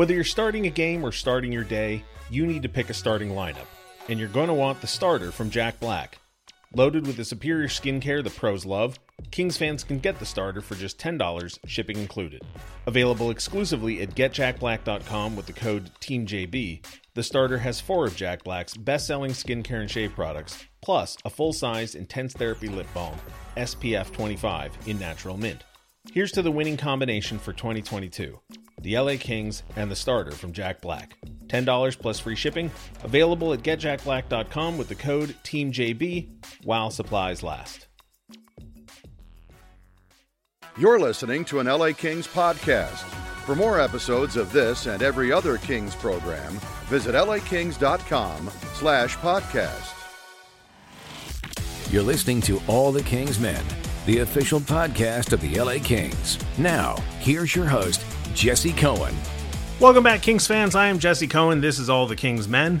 Whether you're starting a game or starting your day, you need to pick a starting lineup, and you're going to want the starter from Jack Black. Loaded with the superior skincare the pros love, Kings fans can get the starter for just $10, shipping included. Available exclusively at getjackblack.com with the code TEAMJB, the starter has four of Jack Black's best selling skincare and shave products, plus a full sized intense therapy lip balm, SPF 25 in natural mint. Here's to the winning combination for 2022 the LA Kings and the starter from Jack Black. $10 plus free shipping, available at getjackblack.com with the code TEAMJB while supplies last. You're listening to an LA Kings podcast. For more episodes of this and every other Kings program, visit lakings.com slash podcast. You're listening to All the Kings Men, the official podcast of the LA Kings. Now, here's your host, Jesse Cohen. Welcome back, Kings fans. I am Jesse Cohen. This is All the Kings Men.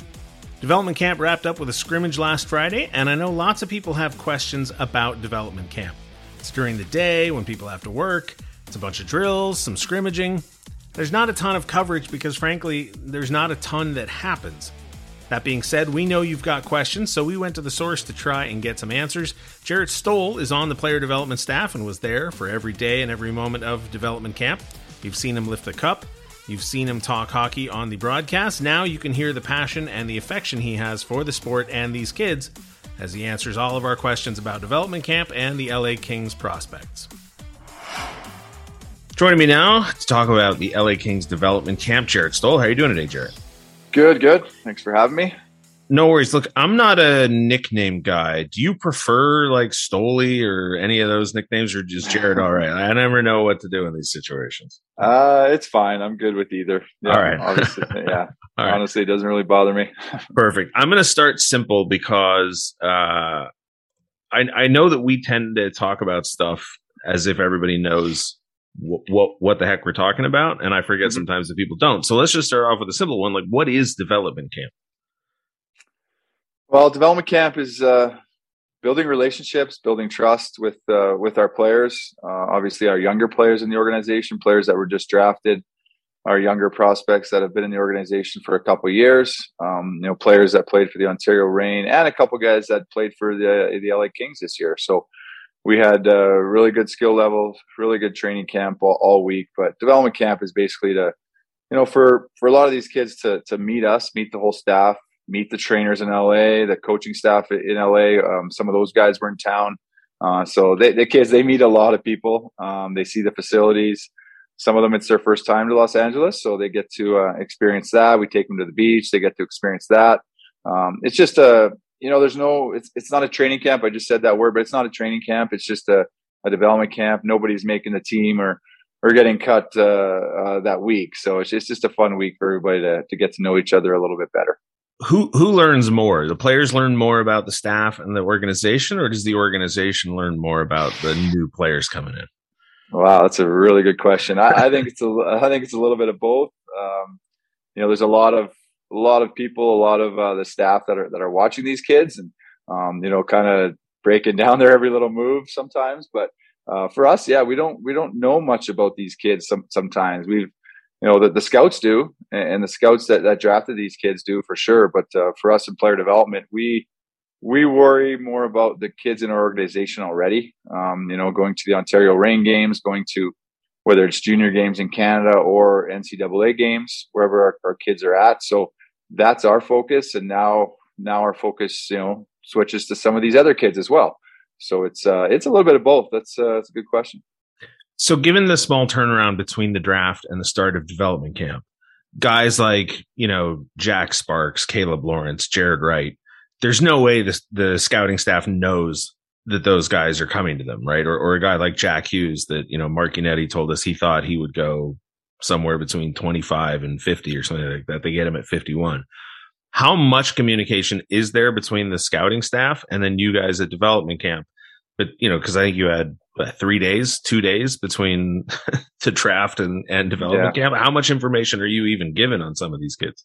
Development camp wrapped up with a scrimmage last Friday, and I know lots of people have questions about development camp. It's during the day when people have to work, it's a bunch of drills, some scrimmaging. There's not a ton of coverage because, frankly, there's not a ton that happens. That being said, we know you've got questions, so we went to the source to try and get some answers. Jarrett Stoll is on the player development staff and was there for every day and every moment of development camp. You've seen him lift the cup, You've seen him talk hockey on the broadcast. Now you can hear the passion and the affection he has for the sport and these kids as he answers all of our questions about development camp and the LA Kings prospects. Joining me now to talk about the LA Kings development camp, Jarrett Stoll. How are you doing today, Jarrett? Good, good. Thanks for having me. No worries. Look, I'm not a nickname guy. Do you prefer like Stoley or any of those nicknames, or just Jarrett? All right. I never know what to do in these situations. Uh, it's fine. I'm good with either. Yeah, all right. Obviously, yeah. Honestly, it doesn't really bother me. Perfect. I'm going to start simple because uh, I I know that we tend to talk about stuff as if everybody knows what what, what the heck we're talking about, and I forget mm-hmm. sometimes that people don't. So let's just start off with a simple one. Like, what is development camp? Well, development camp is uh, building relationships, building trust with uh, with our players. Uh, obviously, our younger players in the organization, players that were just drafted, our younger prospects that have been in the organization for a couple years. Um, you know, players that played for the Ontario Reign, and a couple guys that played for the the LA Kings this year. So we had a really good skill level, really good training camp all, all week. But development camp is basically to you know for for a lot of these kids to to meet us meet the whole staff meet the trainers in LA, the coaching staff in LA. Um, some of those guys were in town. Uh, so they, the kids, they meet a lot of people. Um, they see the facilities. Some of them, it's their first time to Los Angeles, so they get to uh, experience that. We take them to the beach; they get to experience that. Um, it's just a, you know, there's no, it's it's not a training camp. I just said that word, but it's not a training camp. It's just a, a development camp. Nobody's making the team or or getting cut uh, uh that week. So it's just, it's just a fun week for everybody to to get to know each other a little bit better who who learns more? The players learn more about the staff and the organization, or does the organization learn more about the new players coming in? Wow, that's a really good question. I, I think it's a I think it's a little bit of both. Um, you know, there's a lot of a lot of people, a lot of uh, the staff that are that are watching these kids, and um, you know, kind of breaking down their every little move sometimes. But uh, for us, yeah, we don't we don't know much about these kids. Some sometimes we've you know the, the scouts do and the scouts that, that drafted these kids do for sure but uh, for us in player development we we worry more about the kids in our organization already um, you know going to the ontario Reign games going to whether it's junior games in canada or ncaa games wherever our, our kids are at so that's our focus. And now now our focus you know switches to some of these other kids as well. So it's uh, it's a little bit of both. That's uh, that's a good question. So, given the small turnaround between the draft and the start of development camp, guys like, you know, Jack Sparks, Caleb Lawrence, Jared Wright, there's no way the, the scouting staff knows that those guys are coming to them, right? Or, or a guy like Jack Hughes that, you know, Mark Yannetti told us he thought he would go somewhere between 25 and 50 or something like that. They get him at 51. How much communication is there between the scouting staff and then you guys at development camp? But, you know, because I think you had three days, two days between to draft and, and development yeah. camp. How much information are you even given on some of these kids?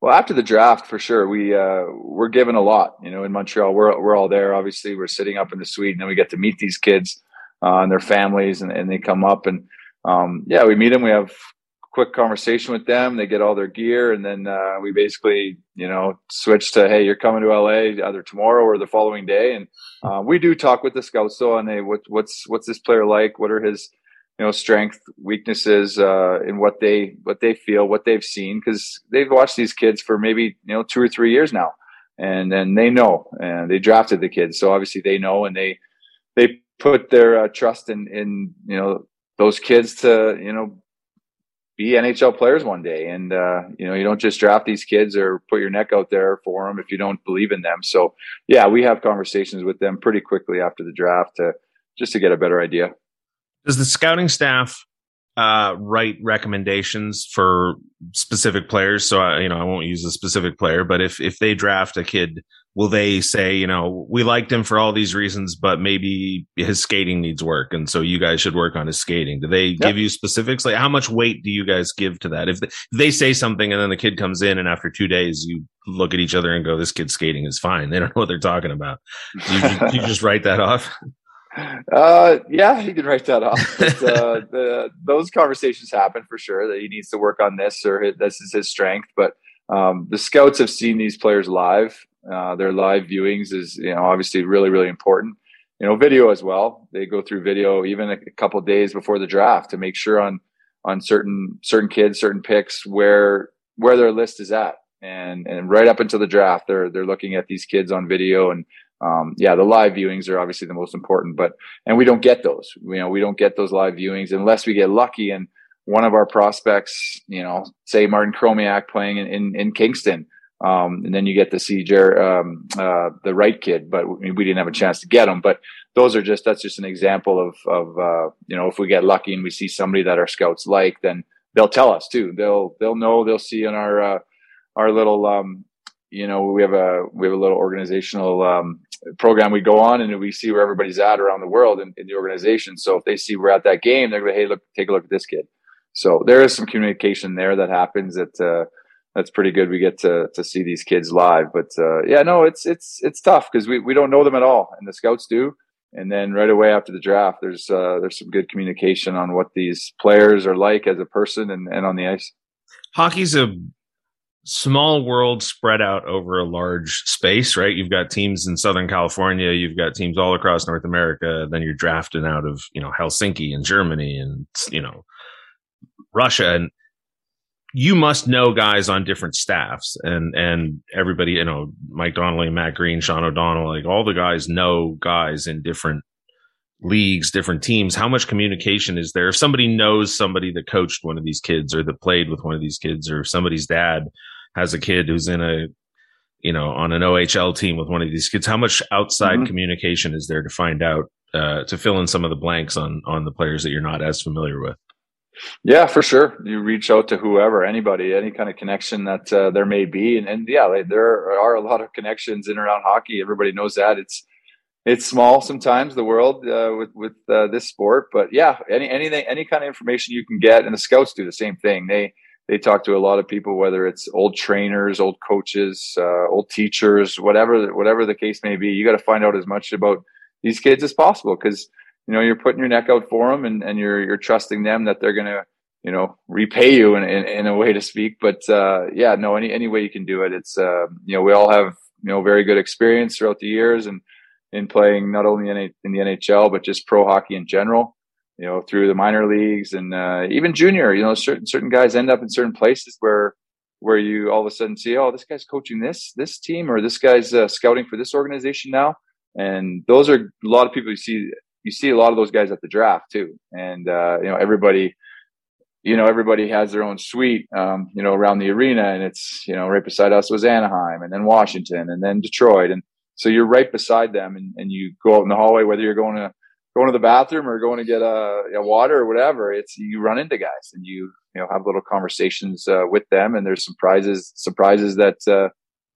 Well, after the draft, for sure, we uh, we're given a lot. You know, in Montreal, we're we're all there. Obviously, we're sitting up in the suite, and then we get to meet these kids uh, and their families, and, and they come up, and um, yeah, we meet them. We have quick conversation with them. They get all their gear, and then uh, we basically, you know, switch to, hey, you're coming to LA either tomorrow or the following day. And uh, we do talk with the scouts though, and hey, what, what's what's this player like? What are his you know strength, weaknesses, uh, what they what they feel, what they've seen, because they've watched these kids for maybe you know two or three years now, and then they know, and they drafted the kids, so obviously they know, and they they put their uh, trust in in you know those kids to you know be NHL players one day. And, uh, you know, you don't just draft these kids or put your neck out there for them if you don't believe in them. So, yeah, we have conversations with them pretty quickly after the draft to just to get a better idea. Does the scouting staff uh, write recommendations for specific players? So, I, you know, I won't use a specific player, but if if they draft a kid will they say, you know, we liked him for all these reasons, but maybe his skating needs work, and so you guys should work on his skating? Do they yep. give you specifics? Like, how much weight do you guys give to that? If they, if they say something and then the kid comes in, and after two days you look at each other and go, "This kid's skating is fine," they don't know what they're talking about. Do you, do you just write that off? Uh, yeah, you can write that off. But, uh, the, those conversations happen for sure. That he needs to work on this, or this is his strength, but. Um, the scouts have seen these players live uh, their live viewings is you know obviously really really important. You know, video as well. They go through video even a couple days before the draft to make sure on on certain certain kids, certain picks where where their list is at, and and right up until the draft, they're they're looking at these kids on video and. Um, yeah, the live viewings are obviously the most important, but and we don't get those. You know, we don't get those live viewings unless we get lucky and one of our prospects, you know, say Martin Chromiak playing in, in, in Kingston, um, and then you get to see Jer- um, uh, the right kid, but we, didn't have a chance to get him. But those are just that's just an example of of uh, you know if we get lucky and we see somebody that our scouts like, then they'll tell us too. They'll they'll know they'll see in our uh, our little um, you know we have a we have a little organizational um, program we go on and we see where everybody's at around the world in, in the organization. So if they see we're at that game, they're going to hey look take a look at this kid. So there is some communication there that happens that uh, that's pretty good. We get to to see these kids live, but uh, yeah, no, it's it's it's tough because we, we don't know them at all, and the scouts do. And then right away after the draft, there's uh, there's some good communication on what these players are like as a person and, and on the ice. Hockey's a small world spread out over a large space, right? You've got teams in Southern California, you've got teams all across North America, then you're drafting out of, you know, Helsinki and Germany and, you know, Russia. And you must know guys on different staffs and and everybody you know mike donnelly matt green sean o'donnell like all the guys know guys in different leagues different teams. How much communication is there? If somebody knows somebody that coached one of these kids or that played with one of these kids or somebody's dad has a kid who's in a you know on an ohl team with one of these kids how much outside mm-hmm. communication is there to find out uh, to fill in some of the blanks on on the players that you're not as familiar with yeah, for sure. You reach out to whoever, anybody, any kind of connection that uh, there may be, and, and yeah, like, there are a lot of connections in and around hockey. Everybody knows that it's it's small sometimes the world uh, with with uh, this sport, but yeah, any anything, any kind of information you can get, and the scouts do the same thing. They they talk to a lot of people, whether it's old trainers, old coaches, uh, old teachers, whatever whatever the case may be. You got to find out as much about these kids as possible because you know you're putting your neck out for them and, and you're you're trusting them that they're gonna you know repay you in, in, in a way to speak. But uh, yeah no any any way you can do it it's uh, you know we all have you know very good experience throughout the years and in playing not only in, in the NHL but just pro hockey in general you know through the minor leagues and uh, even junior you know certain certain guys end up in certain places where where you all of a sudden see oh this guy's coaching this this team or this guy's uh, scouting for this organization now. And those are a lot of people you see you see a lot of those guys at the draft too, and uh, you know everybody, you know everybody has their own suite, um, you know around the arena, and it's you know right beside us was Anaheim, and then Washington, and then Detroit, and so you're right beside them, and, and you go out in the hallway, whether you're going to going to the bathroom or going to get a, a water or whatever, it's you run into guys and you you know have little conversations uh, with them, and there's surprises surprises that. Uh,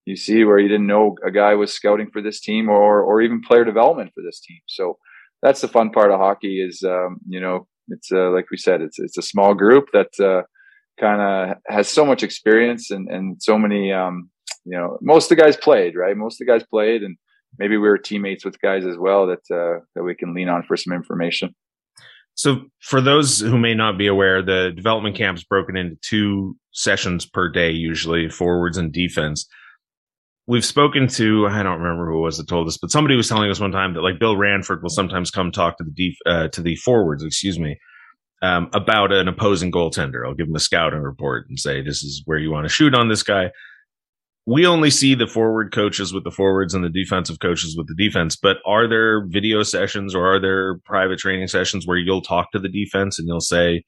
you see where you didn't know a guy was scouting for this team or or even player development for this team. So that's the fun part of hockey is um, you know it's uh, like we said it's it's a small group that uh, kind of has so much experience and and so many um, you know most of the guys played right most of the guys played and maybe we were teammates with guys as well that uh, that we can lean on for some information. So, for those who may not be aware, the development camp is broken into two sessions per day, usually forwards and defense. We've spoken to, I don't remember who it was that told us, but somebody was telling us one time that like Bill Ranford will sometimes come talk to the def, uh, to the forwards, excuse me, um, about an opposing goaltender. I'll give him a scouting report and say, this is where you want to shoot on this guy we only see the forward coaches with the forwards and the defensive coaches with the defense. But are there video sessions or are there private training sessions where you'll talk to the defense and you'll say,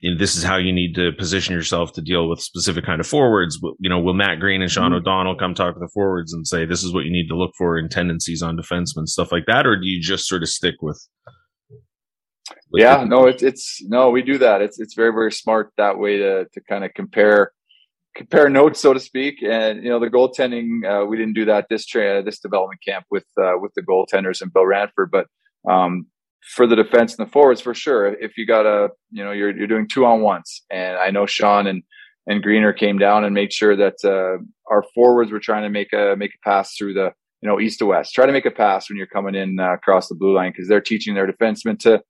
you know, this is how you need to position yourself to deal with specific kind of forwards. You know, will Matt Green and Sean mm-hmm. O'Donnell come talk to the forwards and say, this is what you need to look for in tendencies on defensemen, stuff like that? Or do you just sort of stick with? with yeah, no, it's, it's, no, we do that. It's, it's very, very smart that way to, to kind of compare compare notes, so to speak. And you know, the goaltending, uh, we didn't do that this tra- this development camp with uh, with the goaltenders and Bill Ranford, but um, for the defense and the forwards, for sure. If you got a, you know, you're you're doing two on ones, and I know Sean and and Greener came down and made sure that uh, our forwards were trying to make a make a pass through the you know east to west. Try to make a pass when you're coming in uh, across the blue line because they're teaching their defensemen to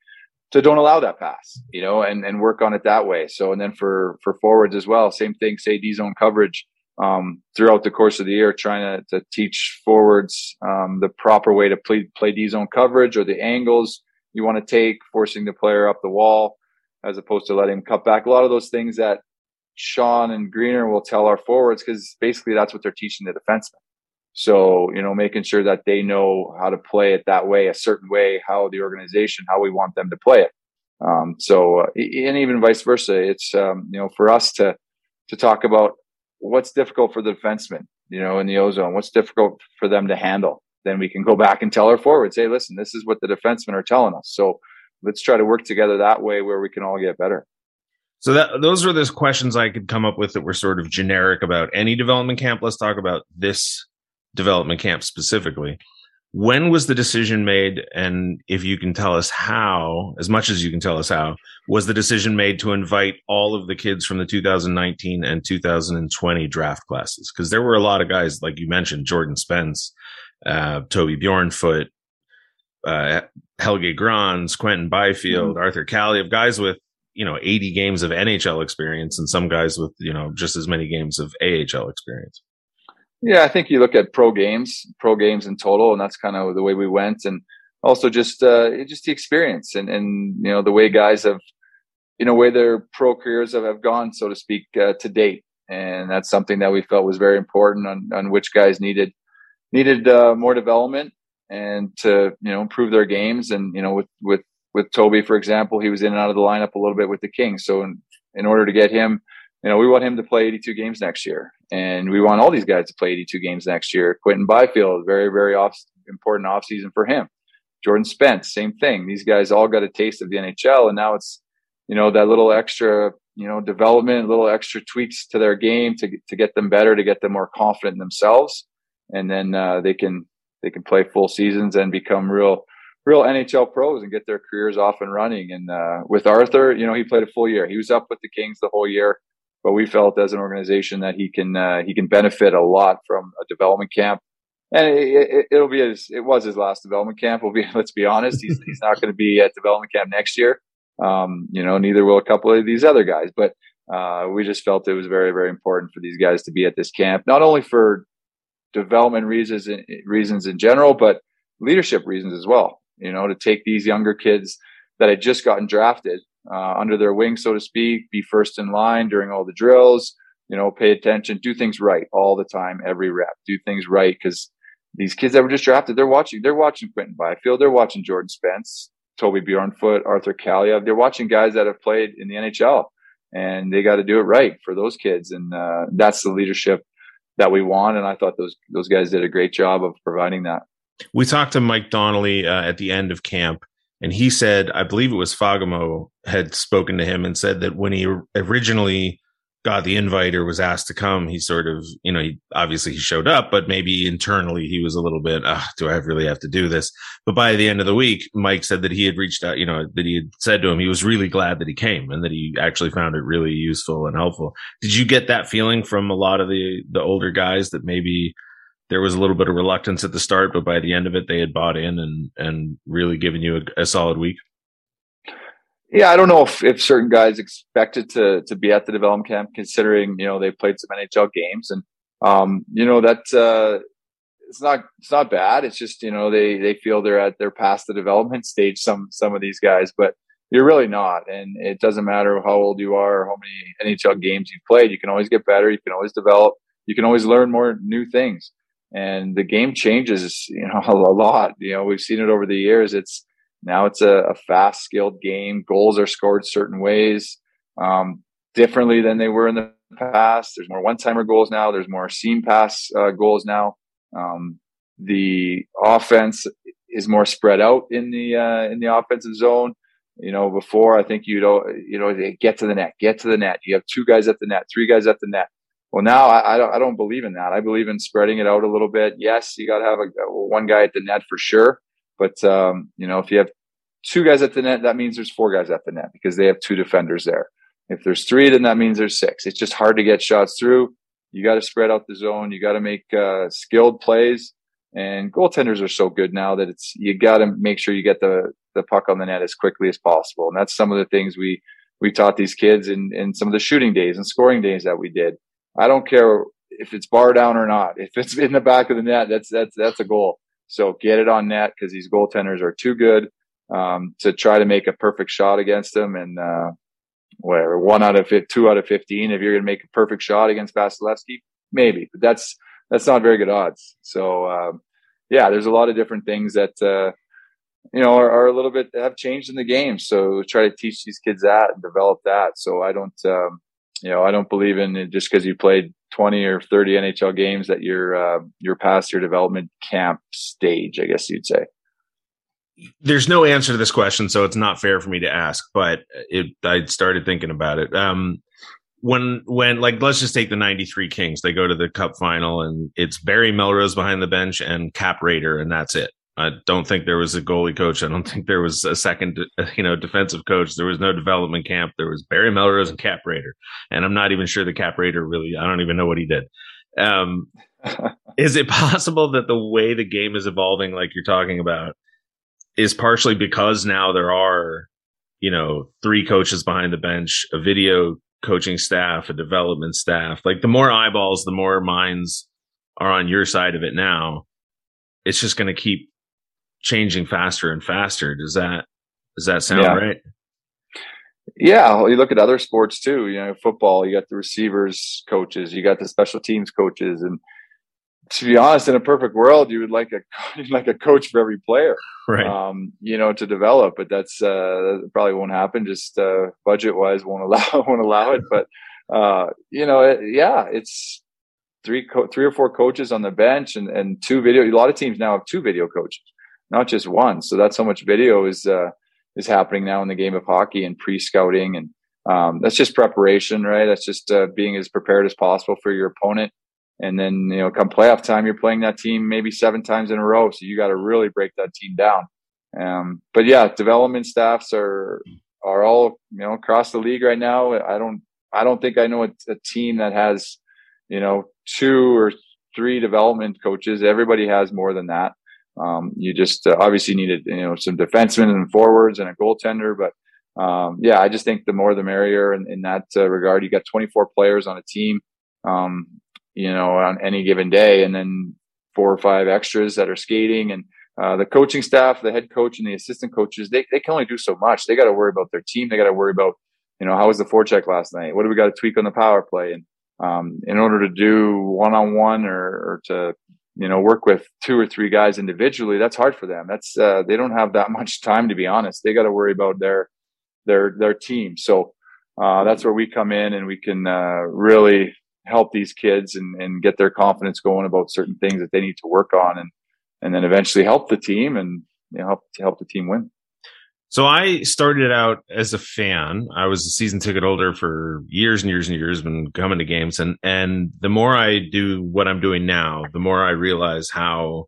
to don't allow that pass, you know, and, and work on it that way. So, and then for, for forwards as well, same thing, say D zone coverage, um, throughout the course of the year, trying to, to teach forwards, um, the proper way to play, play D zone coverage or the angles you want to take, forcing the player up the wall as opposed to letting him cut back. A lot of those things that Sean and Greener will tell our forwards because basically that's what they're teaching the defensemen. So, you know, making sure that they know how to play it that way, a certain way, how the organization, how we want them to play it. Um, so, uh, and even vice versa, it's, um, you know, for us to, to talk about what's difficult for the defensemen, you know, in the ozone, what's difficult for them to handle. Then we can go back and tell our forwards, hey, listen, this is what the defensemen are telling us. So let's try to work together that way where we can all get better. So that those are the questions I could come up with that were sort of generic about any development camp. Let's talk about this development camp specifically. When was the decision made? And if you can tell us how, as much as you can tell us how, was the decision made to invite all of the kids from the 2019 and 2020 draft classes? Because there were a lot of guys, like you mentioned, Jordan Spence, uh, Toby Bjornfot, uh, Helge Grans, Quinton Byfield, mm-hmm. Arthur of guys with, you know, 80 games of NHL experience and some guys with, you know, just as many games of AHL experience. Yeah, I think you look at pro games, pro games in total, and that's kind of the way we went, and also just uh, just the experience and and you know the way guys have, in a way, their pro careers have, have gone, so to speak, uh, to date, and that's something that we felt was very important on on which guys needed needed uh, more development and to you know improve their games, and you know with with with Toby, for example, he was in and out of the lineup a little bit with the Kings, so in in order to get him you know, we want him to play 82 games next year, and we want all these guys to play 82 games next year. Quinton Byfield, very, very off, important offseason for him. Jordan Spence, same thing. These guys all got a taste of the NHL, and now it's, you know, that little extra, you know, development, little extra tweaks to their game to to get them better, to get them more confident in themselves, and then uh, they can they can play full seasons and become real real NHL pros and get their careers off and running. And uh, with Arthur, you know, he played a full year. He was up with the Kings the whole year but we felt as an organization that he can uh, he can benefit a lot from a development camp. And it, will it, be his, it was his last development camp. Will be, let's be honest, he's, he's not going to be at development camp next year. Um, you know, neither will a couple of these other guys, but, uh, we just felt it was very, very important for these guys to be at this camp, not only for development reasons, reasons in general, but leadership reasons as well. You know, to take these younger kids that had just gotten drafted uh, under their wing, so to speak, be first in line during all the drills, you know, pay attention, do things right all the time, every rep, do things right. Cause these kids that were just drafted, they're watching, they're watching Quinton Byfield, they're watching Jordan Spence, Toby Bjornfot, Arthur Kaliyev. They're watching guys that have played in the NHL and they got to do it right for those kids. And, uh, that's the leadership that we want. And I thought those, those guys did a great job of providing that. We talked to Mike Donnelly uh, at the end of camp and he said, I believe it was Fagemo had spoken to him and said that when he originally got the invite or was asked to come, he sort of, you know, he obviously he showed up, but maybe internally he was a little bit, do I really have to do this? But by the end of the week, Mike said that he had reached out, you know, that he had said to him he was really glad that he came and that he actually found it really useful and helpful. Did you get that feeling from a lot of the the older guys that maybe there was a little bit of reluctance at the start, but by the end of it, they had bought in and and really given you a, a solid week. Yeah, I don't know if, if certain guys expected to to be at the development camp, considering you know they played some NHL games, and um, you know that uh, it's not it's not bad. It's just you know they they feel they're at they're past the development stage. Some some of these guys, but you're really not, and it doesn't matter how old you are or how many NHL games you've played. You can always get better. You can always develop. You can always learn more new things, and the game changes you know a lot. You know we've seen it over the years. It's now it's a, a fast, skilled game. Goals are scored certain ways, um, differently than they were in the past. There's more one-timer goals now. There's more seam pass uh, goals now. Um, the offense is more spread out in the uh, in the offensive zone. You know, before I think you'd you know get to the net, get to the net. You have two guys at the net, three guys at the net. Well, now I, I don't I don't believe in that. I believe in spreading it out a little bit. Yes, you got to have a, one guy at the net for sure, but um, you know if you have two guys at the net, that means there's four guys at the net because they have two defenders there. If there's three, then that means there's six. It's just hard to get shots through. You got to spread out the zone. You got to make uh, skilled plays. And goaltenders are so good now that it's you got to make sure you get the the puck on the net as quickly as possible. And that's some of the things we we taught these kids in in some of the shooting days and scoring days that we did. I don't care if it's bar down or not. If it's in the back of the net, that's that's that's a goal. So get it on net because these goaltenders are too good um, to try to make a perfect shot against them. And uh, whatever, one out of two out of 15. If you're going to make a perfect shot against Vasilevskiy, maybe, but that's, that's not very good odds. So, um, yeah, there's a lot of different things that, uh, you know, are, are, a little bit have changed in the game. So try to teach these kids that and develop that. So I don't, um, you know, I don't believe in it just because you played 20 or 30 NHL games that you're, uh, you're past your development camp stage, I guess you'd say there's no answer to this question, so it's not fair for me to ask. But it, I started thinking about it. Um, when when like let's just take the 93 kings they go to the cup final and it's barry melrose behind the bench and cap raeder and that's it i don't think there was a goalie coach. I don't think there was a second you know defensive coach. There was no development camp. There was barry melrose and cap raeder and i'm not even sure the cap raeder really i don't even know what he did. Um, is it possible that the way the game is evolving like you're talking about is partially because now there are, you know, three coaches behind the bench, a video coaching staff, a development staff. Like the more eyeballs, the more minds are on your side of it now. It's just going to keep changing faster and faster. Does that does that sound yeah. right? Yeah, well, you look at other sports too. You know, football, you got the receivers coaches, you got the special teams coaches, and to be honest, in a perfect world, you would like a like a coach for every player, right? Um, you know, to develop. But that's uh, that probably won't happen. Just uh, budget wise, won't allow won't allow it. But uh, you know, it, yeah, it's three co- three or four coaches on the bench and and two video. A lot of teams now have two video coaches, not just one. So that's how much video is uh, is happening now in the game of hockey and pre scouting and. Um, that's just preparation, right? That's just uh, being as prepared as possible for your opponent and then, you know, come playoff time, you're playing that team maybe seven times in a row. So you got to really break that team down. Um, but yeah, development staffs are, are all, you know, across the league right now. I don't, I don't think I know a, a team that has, you know, two or three development coaches. Everybody has more than that. Um, you just uh, obviously needed, you know, some defensemen and forwards and a goaltender, but um, yeah, I just think the more the merrier in, in that uh, regard. You got 24 players on a team. Um, you know, on any given day, and then four or five extras that are skating and uh, the coaching staff, the head coach and the assistant coaches, they, they can only do so much. They got to worry about their team. They got to worry about, you know, how was the forecheck last night? What do we got to tweak on the power play? And um, in order to do one on one or to, you know, work with two or three guys individually, that's hard for them. That's uh, they don't have that much time to be honest. They got to worry about their their their team. So uh, that's where we come in and we can uh, really help these kids and, and get their confidence going about certain things that they need to work on and and then eventually help the team and you know, help help the team win. So I started out as a fan. I was a season ticket holder for years and years and years, been coming to games, and and the more I do what I'm doing now, the more I realize how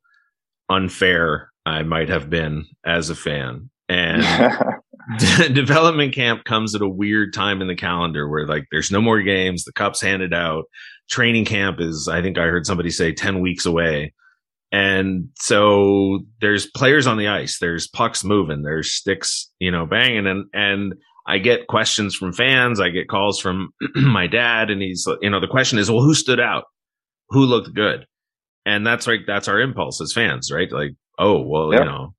unfair I might have been as a fan. And development camp comes at a weird time in the calendar where like there's no more games, the cup's handed out. Training camp is, I think I heard somebody say 10 weeks away. And so there's players on the ice, there's pucks moving, there's sticks, you know, banging. And, and I get questions from fans. I get calls from my dad, and he's, you know, the question is, well, who stood out? Who looked good? And that's like, that's our impulse as fans, right? Like, oh, well, you know,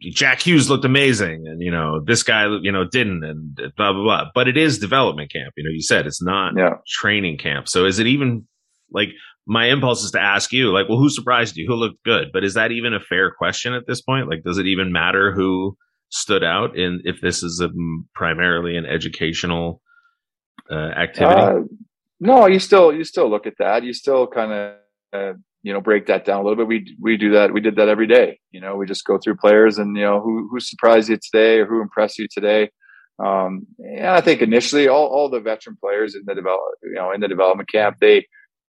Jack Hughes looked amazing, and you know this guy, you know, didn't, and blah blah blah. But it is development camp. You know, you said it's not yeah. training camp. So is it even like my impulse is to ask you, like, well, who surprised you? Who looked good? But is that even a fair question at this point? Like, does it even matter who stood out in if this is a, primarily an educational uh, activity? Uh, no, you still you still look at that. You still kind of uh, you know break that down a little bit. We we do that. We did that every day. You know, we just go through players and you know who who surprised you today or who impressed you today. Um, and I think initially all all the veteran players in the develop you know in the development camp they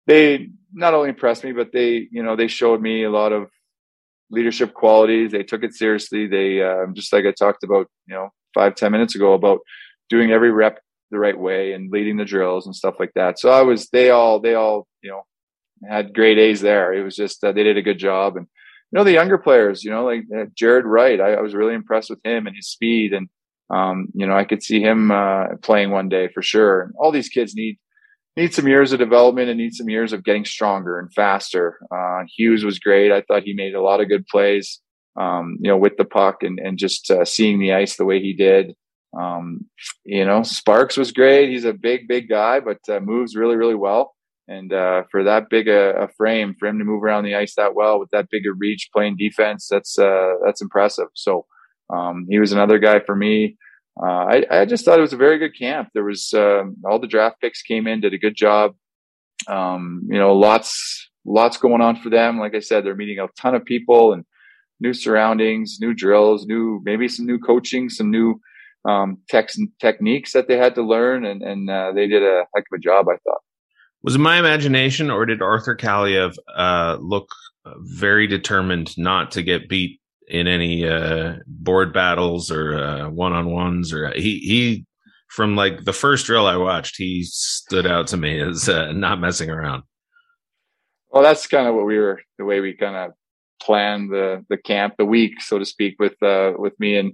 they not only impressed me but they you know they showed me a lot of leadership qualities. They took it seriously. They uh, just like I talked about you know five ten minutes ago about doing every rep the right way and leading the drills and stuff like that. So I was they all they all you know had great A's there. It was just uh, they did a good job. And you know the younger players, you know like uh, Jared Wright, I, I, was really impressed with him and his speed. And um, you know I could see him uh, playing one day for sure. And all these kids need need some years of development and need some years of getting stronger and faster. Uh, Hughes was great. I thought he made a lot of good plays. Um, you know, with the puck and, and just uh, seeing the ice the way he did. Um, you know, Sparks was great. He's a big, big guy, but uh, moves really, really well. And uh, for that big a, a, frame, for him to move around the ice that well with that big a reach, playing defense, that's uh, that's impressive. So um, he was another guy for me. Uh, I, I, just thought it was a very good camp. There was um, all the draft picks came in, did a good job. Um, you know, lots lots going on for them. Like I said, they're meeting a ton of people and new surroundings, new drills, new maybe some new coaching, some new um, techniques that they had to learn, and, and uh, they did a heck of a job. I thought. Was it my imagination, or did Arthur Kaliyev uh, look very determined not to get beat in any uh, board battles or uh, one on ones? Or he he from like the first drill I watched, he stood out to me as uh, not messing around. Well, that's kind of what we were the way we kind of planned the the camp, the week, so to speak, with uh, with me and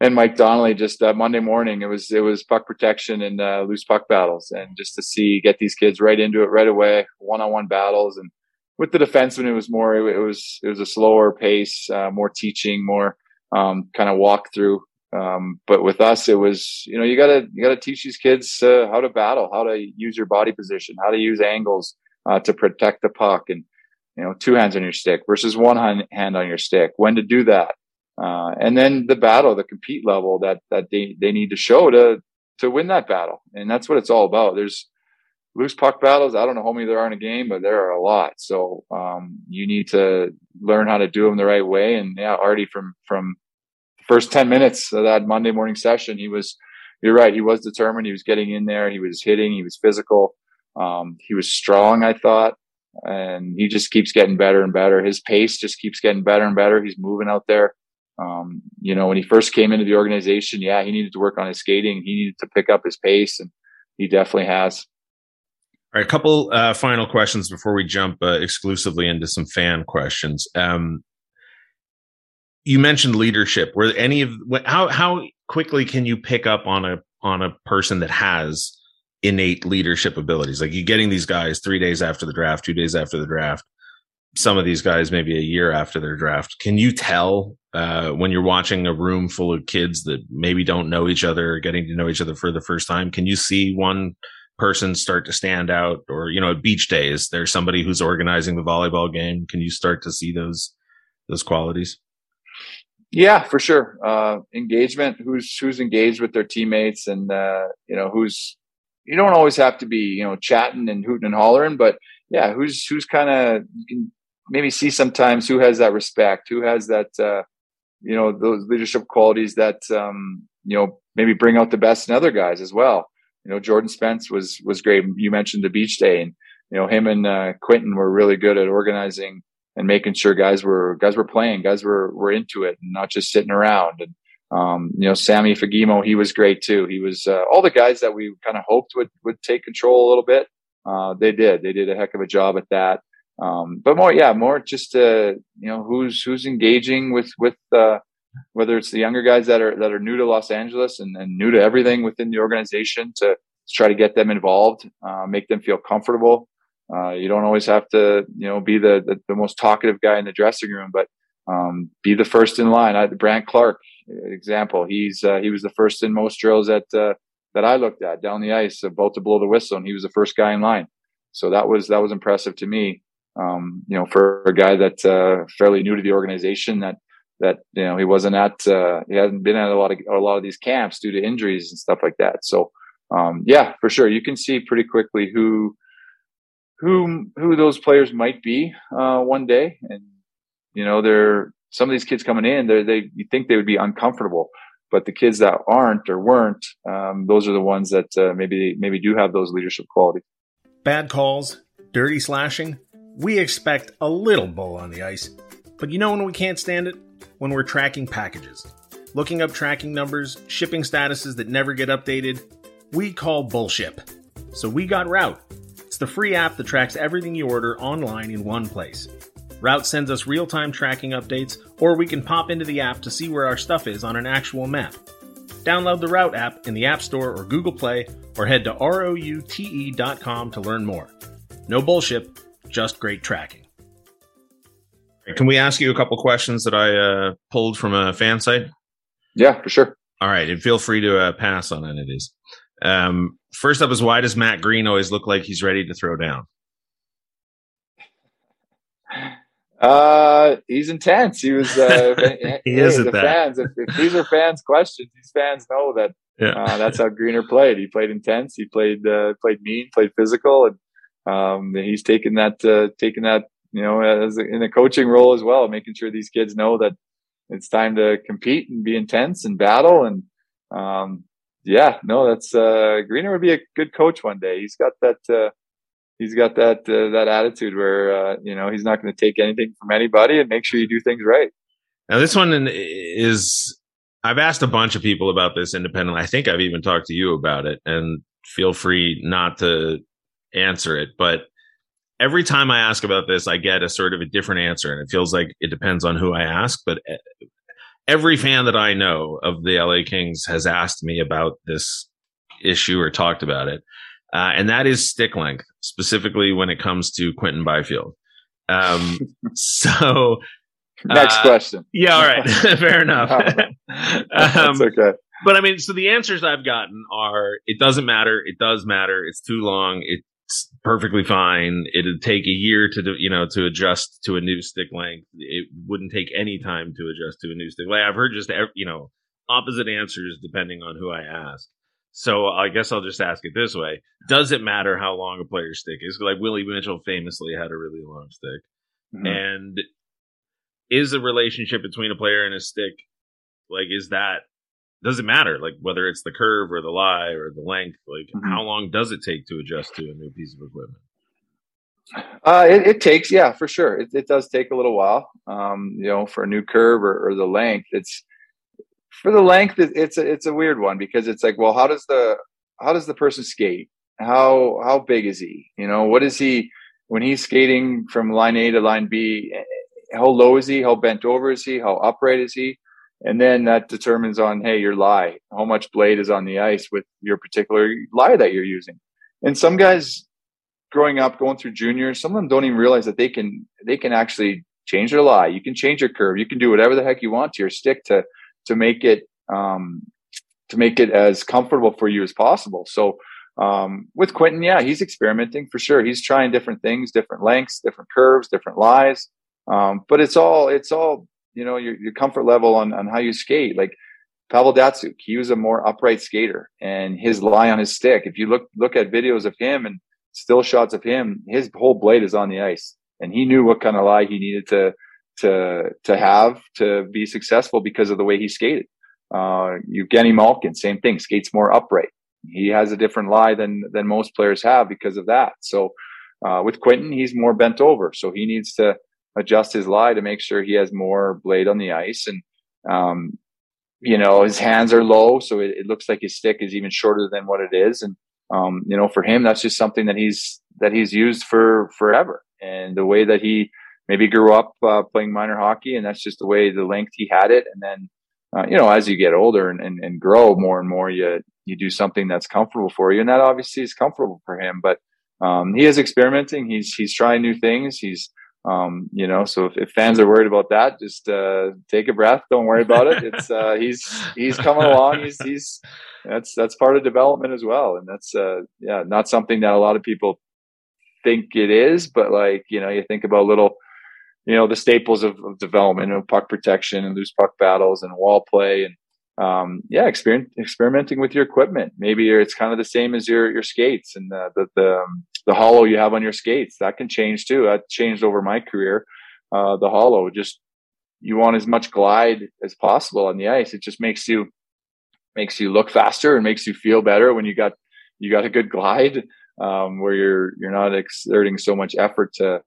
and Mike Donnelly just uh, Monday morning. It was it was puck protection and uh, loose puck battles, and just to see get these kids right into it right away, one on one battles, and with the defenseman, it was more it, it was it was a slower pace, uh, more teaching, more um, kind of walk through. Um, but with us, it was you know you gotta you gotta teach these kids uh, how to battle, how to use your body position, how to use angles uh, to protect the puck, and you know two hands on your stick versus one hand on your stick, when to do that uh, and then the battle, the compete level that that they they need to show to to win that battle, and that's what it's all about. There's loose puck battles. I don't know how many there are in a game, but there are a lot. So um, you need to learn how to do them the right way. And yeah, Artie from from the first ten minutes of that Monday morning session, he was. You're right. He was determined. He was getting in there. He was hitting. He was physical. Um, he was strong. I thought and he just keeps getting better and better. His pace just keeps getting better and better. He's moving out there. Um, you know, when he first came into the organization, yeah, he needed to work on his skating. He needed to pick up his pace, and he definitely has. A couple uh, final questions before we jump uh, exclusively into some fan questions. Um, you mentioned leadership. Were any of how how quickly can you pick up on a on a person that has innate leadership abilities? Like you getting these guys three days after the draft, two days after the draft some of these guys maybe a year after their draft. Can you tell uh, when you're watching a room full of kids that maybe don't know each other or getting to know each other for the first time? Can you see one person start to stand out? Or you know, at beach days, there's somebody who's organizing the volleyball game. Can you start to see those those qualities? Yeah, for sure. Uh, engagement. Who's who's engaged with their teammates, and uh, you know who's. You don't always have to be you know chatting and hooting and hollering, but yeah, who's who's kind of you can maybe see sometimes who has that respect, who has that, uh, you know, those leadership qualities that, um, you know, maybe bring out the best in other guys as well. You know, Jordan Spence was, was great. You mentioned the beach day and, you know, him and, uh, Quinton were really good at organizing and making sure guys were, guys were playing, guys were, were into it and not just sitting around. And, um, you know, Sammy Fagemo, he was great too. He was, uh, all the guys that we kind of hoped would, would take control a little bit. Uh, they did, they did a heck of a job at that. Um, but more, yeah, more just uh, you know who's who's engaging with with uh, whether it's the younger guys that are that are new to Los Angeles and, and new to everything within the organization to, to try to get them involved, uh, make them feel comfortable. Uh, you don't always have to, you know, be the, the, the most talkative guy in the dressing room, but um, be the first in line. I, Brandt Clarke, example, he's uh, he was the first in most drills that uh, that I looked at down the ice, about to blow the whistle, and he was the first guy in line. So that was that was impressive to me. Um, you know, for a guy that's uh, fairly new to the organization, that that you know he wasn't at uh, he hasn't been at a lot of a lot of these camps due to injuries and stuff like that. So um, yeah, for sure, you can see pretty quickly who who who those players might be uh, one day, and you know, they're some of these kids coming in, they they you think they would be uncomfortable, but the kids that aren't or weren't, um, those are the ones that uh, maybe maybe do have those leadership qualities. Bad calls, dirty slashing. We expect a little bull on the ice, but you know when we can't stand it when we're tracking packages, looking up tracking numbers, shipping statuses that never get updated. We call bullshit. So we got Route it's the free app that tracks everything you order online in one place. Route sends us real time tracking updates, or we can pop into the app to see where our stuff is on an actual map. Download the Route app in the App Store or Google Play, or head to route.com to learn more. No bullshit, just great tracking. Can we ask you a couple questions that I uh, pulled from a fan site? Yeah, for sure. All right, and feel free to uh, pass on any of these. Um, first up is why does Matt Green always look like he's ready to throw down? Uh, he's intense. He was. Uh, he hey, is the that. fans. If, if, these are fans' questions, these fans know that. Yeah. Uh, that's how Greener played. He played intense. He played uh, played mean. Played physical, and um, he's taken that uh, taken that you know as in a coaching role as well, making sure these kids know that it's time to compete and be intense and battle. And um, yeah, no, that's uh, Greener would be a good coach one day. He's got that. Uh, he's got that uh, that attitude where uh, you know he's not going to take anything from anybody and make sure you do things right. Now, this one is. I've asked a bunch of people about this independently. I think I've even talked to you about it, and feel free not to answer it. But every time I ask about this, I get a sort of a different answer, and it feels like it depends on who I ask. But eh, every fan that I know of the LA Kings has asked me about this issue or talked about it. Uh, and that is stick length, specifically when it comes to Quinton Byfield. Um, so, next uh, question. Yeah, all right, fair enough. That's um, okay. But I mean, so the answers I've gotten are: it doesn't matter, it does matter, it's too long, it it's perfectly fine. It'd take a year to, do, you know, to adjust to a new stick length. It wouldn't take any time to adjust to a new stick length. I've heard just, you know, opposite answers depending on who I ask. So I guess I'll just ask it this way. Does it matter how long a player's stick is? Like Willie Mitchell famously had a really long stick. Mm-hmm. And is the relationship between a player and a stick, like, is that doesn't matter like whether it's the curve or the lie or the length like mm-hmm. how long does it take to adjust to a new piece of equipment? Uh, it, it, takes yeah for sure. It, it, does take a little while um, you know for a new curve or, or the length. It's for the length it, it's a, it's a weird one because it's like well how does the how does the person skate? How how big is he? You know what is he when he's skating from line a to line b how low is he? How bent over is he? How upright is he and then that determines on hey your lie how much blade is on the ice with your particular lie that you're using and some guys growing up going through juniors some of them don't even realize that they can they can actually change their lie you can change your curve you can do whatever the heck you want to your stick to to make it um to make it as comfortable for you as possible so um, with Quinton, yeah, he's experimenting for sure. He's trying different things, different lengths, different curves, different lies. Um, but it's all it's all you know your, your comfort level on, on how you skate like Pavel Datsyuk, he was a more upright skater and his lie on his stick. If you look look at videos of him and still shots of him, his whole blade is on the ice. And he knew what kind of lie he needed to to to have to be successful because of the way he skated. Uh Evgeny Malkin, same thing, skates more upright. He has a different lie than than most players have because of that. So uh, with Quinton, he's more bent over, so he needs to adjust his lie to make sure he has more blade on the ice. And, um, you know, his hands are low, so it, it, looks like his stick is even shorter than what it is. And, um, you know, for him, that's just something that he's, that he's used for forever. And the way that he maybe grew up uh, playing minor hockey, and that's just the way the length he had it. And then uh, you know, as you get older and, and, and grow more and more, you, you do something that's comfortable for you. And that obviously is comfortable for him, but, um, he is experimenting. He's, he's trying new things. He's, um, you know, so if, if, fans are worried about that, just, uh, take a breath. Don't worry about it. It's, uh, he's, he's coming along. He's, he's, that's, that's part of development as well. And that's, uh, yeah, not something that a lot of people think it is, but like, you know, you think about little, you know, the staples of, of development, you know, puck protection and loose puck battles and wall play and, um, yeah, experiment, experimenting with your equipment. Maybe it's kind of the same as your, your skates and the, the, the, um, the hollow you have on your skates that can change too. That changed over my career. Uh, the hollow just, you want as much glide as possible on the ice. It just makes you, makes you look faster and makes you feel better when you got, you got a good glide, um, where you're, you're not exerting so much effort to,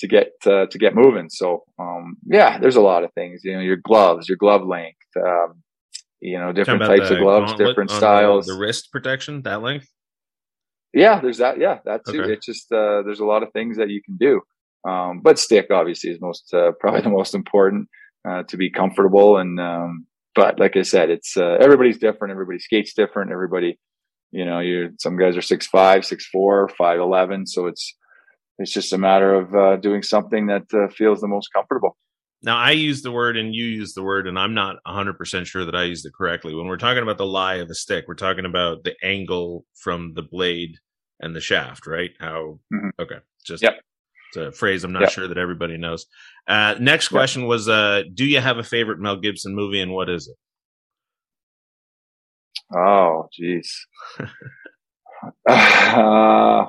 to get uh, to get moving. So um, yeah, there's a lot of things. You know, your gloves, your glove length, um, you know, different types of gloves, different styles. The, the, wrist protection, that length. Yeah, there's that. Yeah, that too. Okay. It's just uh, there's a lot of things that you can do. Um, but stick obviously is most uh, probably the most important uh, to be comfortable. And um, but like I said, it's uh, everybody's different. Everybody skates different. Everybody, you know, you some guys are six five, six four, five eleven. So it's it's just a matter of uh, doing something that uh, feels the most comfortable. Now, I use the word and you use the word, and I'm not 100% sure that I used it correctly. When we're talking about the lie of a stick, we're talking about the angle from the blade and the shaft, right? How, mm-hmm. okay, just yep. it's a phrase I'm not yep. sure that everybody knows. Uh, next question yep. was uh, Do you have a favorite Mel Gibson movie, and what is it? Oh, jeez. uh,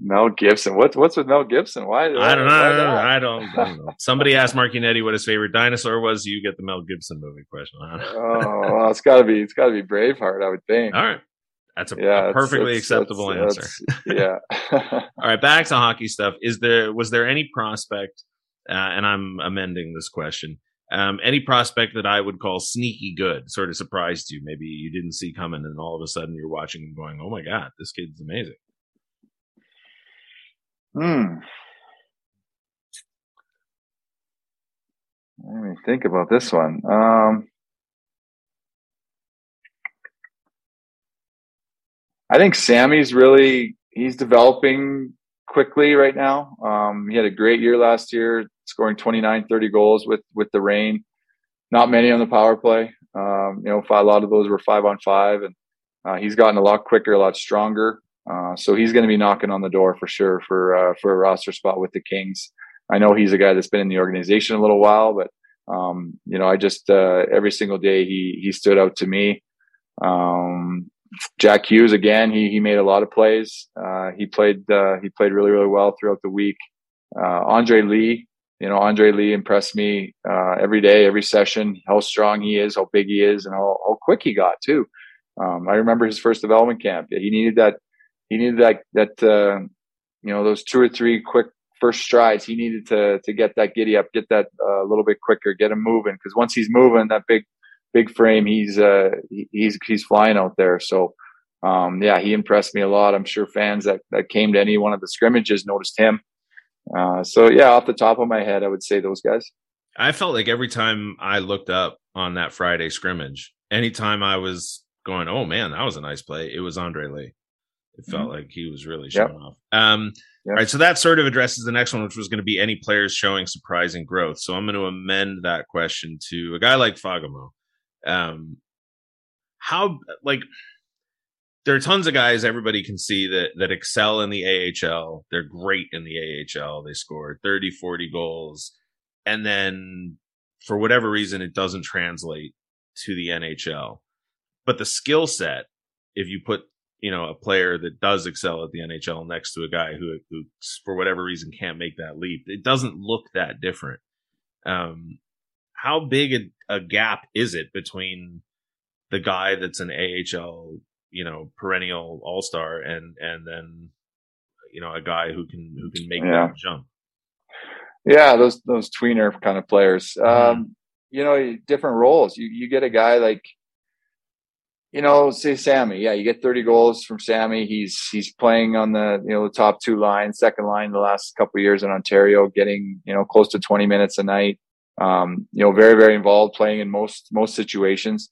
Mel Gibson. What's what's with Mel Gibson? Why? why I don't know. I don't, I don't, know. Somebody asked Marchinetti what his favorite dinosaur was. You get the Mel Gibson movie question. oh, well, it's got to be it's got to be Braveheart. I would think. All right, that's a, yeah, a perfectly it's, acceptable it's, answer. yeah. All right, back to hockey stuff. Is there was there any prospect? Uh, and I'm amending this question. Um, any prospect that I would call sneaky good sort of surprised you? Maybe you didn't see coming, and all of a sudden you're watching him going, "Oh my god, this kid's amazing." Hmm. Let me think about this one. Um, I think Sammy's really he's developing quickly right now. Um, he had a great year last year, scoring 29, 30 goals with with the Reign. Not many on the power play. Um, you know, a lot of those were five on five, and uh, he's gotten a lot quicker, a lot stronger. Uh, so he's going to be knocking on the door for sure for uh, for a roster spot with the Kings. I know he's a guy that's been in the organization a little while, but um, you know, I just uh, every single day he he stood out to me. Um, Jack Hughes again, he he made a lot of plays. Uh, he played uh, he played really really well throughout the week. Andre Lee, you know, Andre Lee impressed me every day, every session. How strong he is, how big he is, and how, how quick he got too. Um, I remember his first development camp. He needed that he needed that that uh, you know those two or three quick first strides. He needed to to get that giddy up, get that uh, a little bit quicker, get him moving. Because once he's moving, that big big frame, he's uh, he's he's flying out there. So um, yeah, he impressed me a lot. I'm sure fans that that came to any one of the scrimmages noticed him. Uh, so yeah, off the top of my head, I would say those guys. I felt like every time I looked up on that Friday scrimmage, anytime I was going, "Oh man, that was a nice play," it was Andre Lee. It felt mm-hmm. like he was really showing yep. off. Um, yep. All right, so that sort of addresses the next one, which was going to be any players showing surprising growth. So I'm going to amend that question to a guy like Fagemo. Um, how like there are tons of guys everybody can see that that excel in the AHL. They're great in the AHL. They score 30, 40 goals, and then for whatever reason, it doesn't translate to the NHL. But the skill set, if you put you know a player that does excel at the NHL next to a guy who who for whatever reason can't make that leap. It doesn't look that different. Um, how big a, a gap is it between the guy that's an AHL, you know, perennial All Star, and and then you know a guy who can who can make yeah. that jump? Yeah, those those tweener kind of players. Mm-hmm. Um, you know, different roles. You you get a guy like you know, say Sammy, yeah, you get 30 goals from Sammy. He's he's playing on the you know the top two lines, second line the last couple years in Ontario, getting you know close to 20 minutes a night. Um, you know, very very involved, playing in most most situations.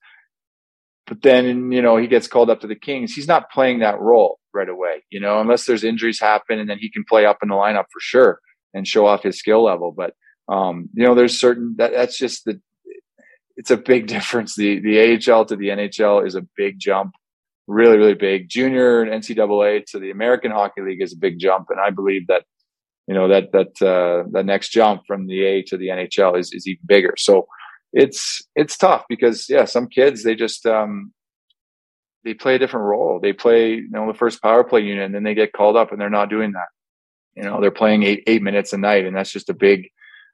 But then you know he gets called up to the Kings. He's not playing that role right away. You know, unless there's injuries happen, and then he can play up in the lineup for sure and show off his skill level. But um, you know, there's certain that that's just the it's a big difference. The the AHL to the NHL is a big jump, really really big. Junior and NCAA to the American Hockey League is a big jump, and I believe that you know that that uh, the next jump from the A to the NHL is is even bigger. So it's it's tough because yeah, some kids they just um, they play a different role. They play you know the first power play unit, and then they get called up, and they're not doing that. You know, they're playing eight eight minutes a night, and that's just a big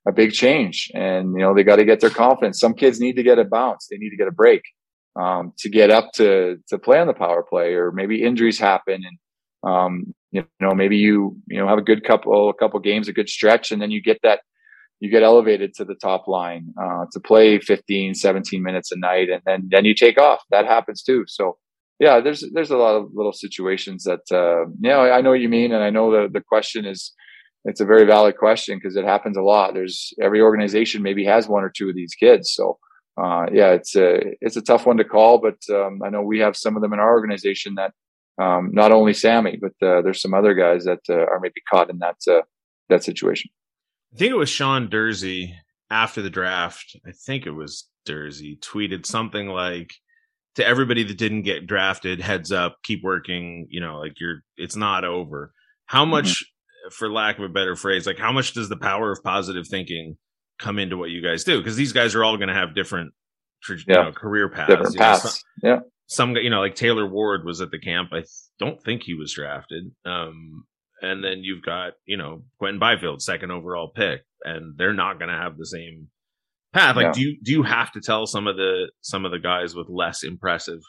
a big change. And you know, they got to get their confidence. Some kids need to get a bounce. They need to get a break um, to get up to to play on the power play, or maybe injuries happen, and um, you know, maybe you you know have a good couple a couple games, a good stretch, and then you get that you get elevated to the top line uh, to play 15 17 minutes a night and then then you take off that happens too so yeah there's there's a lot of little situations that uh, you know i know what you mean and i know the the question is it's a very valid question because it happens a lot. There's every organization maybe has one or two of these kids. So uh, yeah, it's a it's a tough one to call, but um, I know we have some of them in our organization that um, not only Sammy, but uh, there's some other guys that uh, are maybe caught in that uh, that situation. I think it was Sean Durzi after the draft. I think it was Durzi tweeted something like to everybody that didn't get drafted, heads up, keep working. You know, like you're it's not over. How mm-hmm. much mm-hmm for lack of a better phrase, like how much does the power of positive thinking come into what you guys do? Because these guys are all going to have different, you yeah. know, career paths. Different paths. Know, some, yeah. Some, you know, like Taylor Ward was at the camp. I don't think he was drafted. Um, and then you've got, you know, Quinton Byfield, second overall pick, and they're not going to have the same path. Like, yeah. do you do you have to tell some of the some of the guys with less impressive,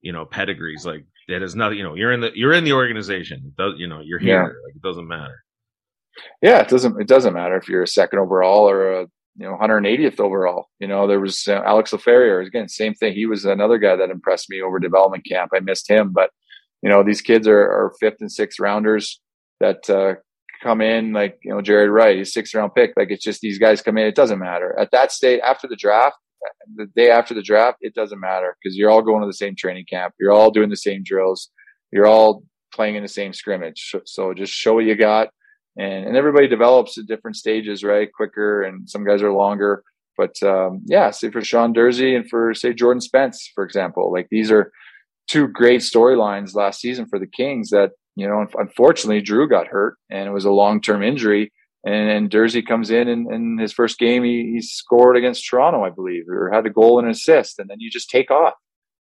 you know, pedigrees like it has nothing. You know, you're in the you're in the organization. It does you know you're here? Yeah. Like it doesn't matter. Yeah, it doesn't. It doesn't matter if you're a second overall or a you know 180th overall. You know, there was uh, Alex Laferriere again, same thing. He was another guy that impressed me over development camp. I missed him, but you know these kids are, are fifth and sixth rounders that uh, come in like you know Jared Wright, he's sixth round pick. Like it's just these guys come in. It doesn't matter at that state after the draft the day after the draft, it doesn't matter because you're all going to the same training camp. You're all doing the same drills. You're all playing in the same scrimmage. So just show what you got. And, and everybody develops at different stages, right? Quicker and some guys are longer. But um, yeah, say for Sean Durzi and for say Jordan Spence, for example, like these are two great storylines last season for the Kings that, you know, unfortunately Drew got hurt and it was a long term injury and, and Durzi comes in and his first game, he, he scored against Toronto, I believe, or had a goal and an assist. And then you just take off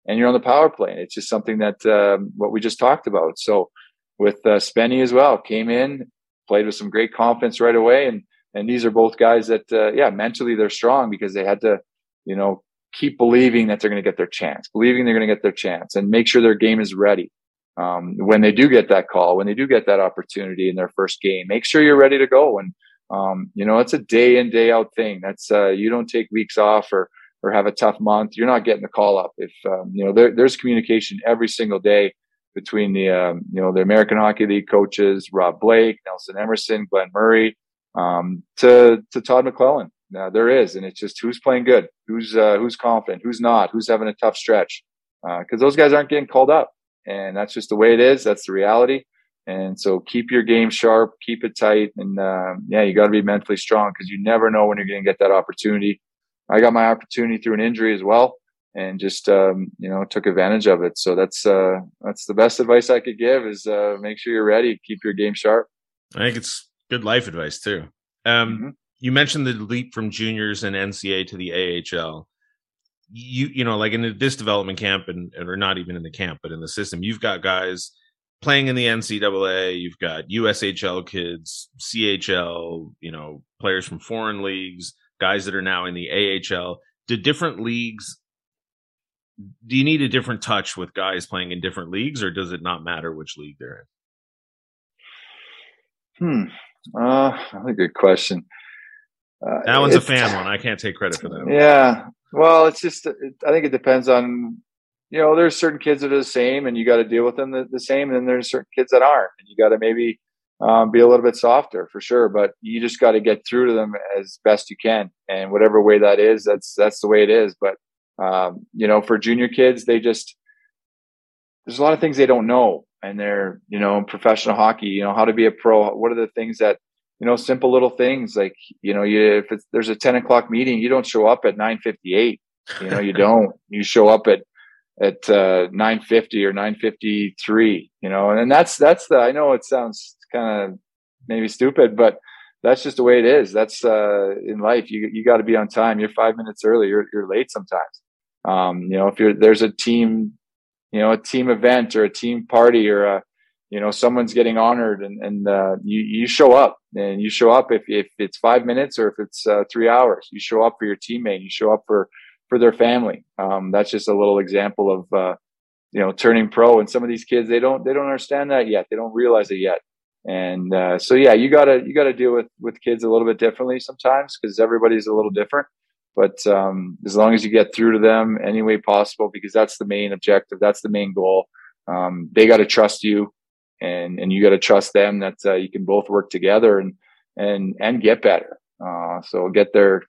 and you're on the power play. And it's just something that, um, what we just talked about. So with uh, Spenny as well, came in, played with some great confidence right away. And, and these are both guys that, uh, yeah, mentally they're strong because they had to, you know, keep believing that they're going to get their chance, believing they're going to get their chance and make sure their game is ready um, when they do get that call, when they do get that opportunity in their first game, make sure you're ready to go. And um, you know, it's a day in day out thing. That's uh, you don't take weeks off or or have a tough month. You're not getting the call up. If um, you know there, there's communication every single day between the um, you know the American Hockey League coaches, Rob Blake, Nelson Emerson, Glenn Murray, um, to to Todd McLellan. Uh, there is, and it's just who's playing good, who's uh, who's confident, who's not, who's having a tough stretch, Uh, because uh, those guys aren't getting called up and that's just the way it is. That's the reality. And so keep your game sharp, keep it tight, and uh, yeah, you got to be mentally strong because you never know when you're going to get that opportunity. I got my opportunity through an injury as well, and just um, you know took advantage of it. So that's uh, that's the best advice I could give is uh, make sure you're ready, keep your game sharp. I think it's good life advice too. Um, mm-hmm. You mentioned the leap from juniors and NCAA to the AHL you you know like in this development camp and or not even in the camp but in the system you've got guys playing in the ncaa you've got ushl kids chl you know players from foreign leagues guys that are now in the ahl do different leagues do you need a different touch with guys playing in different leagues or does it not matter which league they're in? Hmm. Uh that's a good question. Uh, that one's a fan one. I can't take credit for that. Yeah, well, it's just it, I think it depends on you know there's certain kids that are the same and you got to deal with them the, the, same, and then there's certain kids that aren't, and you got to maybe um, be a little bit softer for sure. But you just got to get through to them as best you can, and whatever way that is, that's that's the way it is. But um, you know, for junior kids, they just there's a lot of things they don't know, and they're you know professional hockey. You know how to be a pro. What are the things that you know simple little things like you know you if it's, there's a 10 o'clock meeting you don't show up at 958 you know you don't. You show up at at uh, 950 or 953 you know and, and that's that's the i know it sounds kind of maybe stupid but that's just the way it is. That's uh, in life you you got to be on time. You're five minutes early you're, you're late sometimes. Um, you know if you're there's a team you know a team event or a team party or a you know someone's getting honored and and uh, you you show up and you show up if if it's five minutes or if it's uh, three hours you show up for your teammate you show up for for their family. Um, that's just a little example of uh, you know turning pro. And some of these kids they don't they don't understand that yet. They don't realize it yet. And uh, so yeah, you gotta you gotta deal with with kids a little bit differently sometimes because everybody's a little different. But um, as long as you get through to them any way possible, because that's the main objective, that's the main goal. Um, they got to trust you, and and you got to trust them that uh, you can both work together and and and get better. Uh, so get there,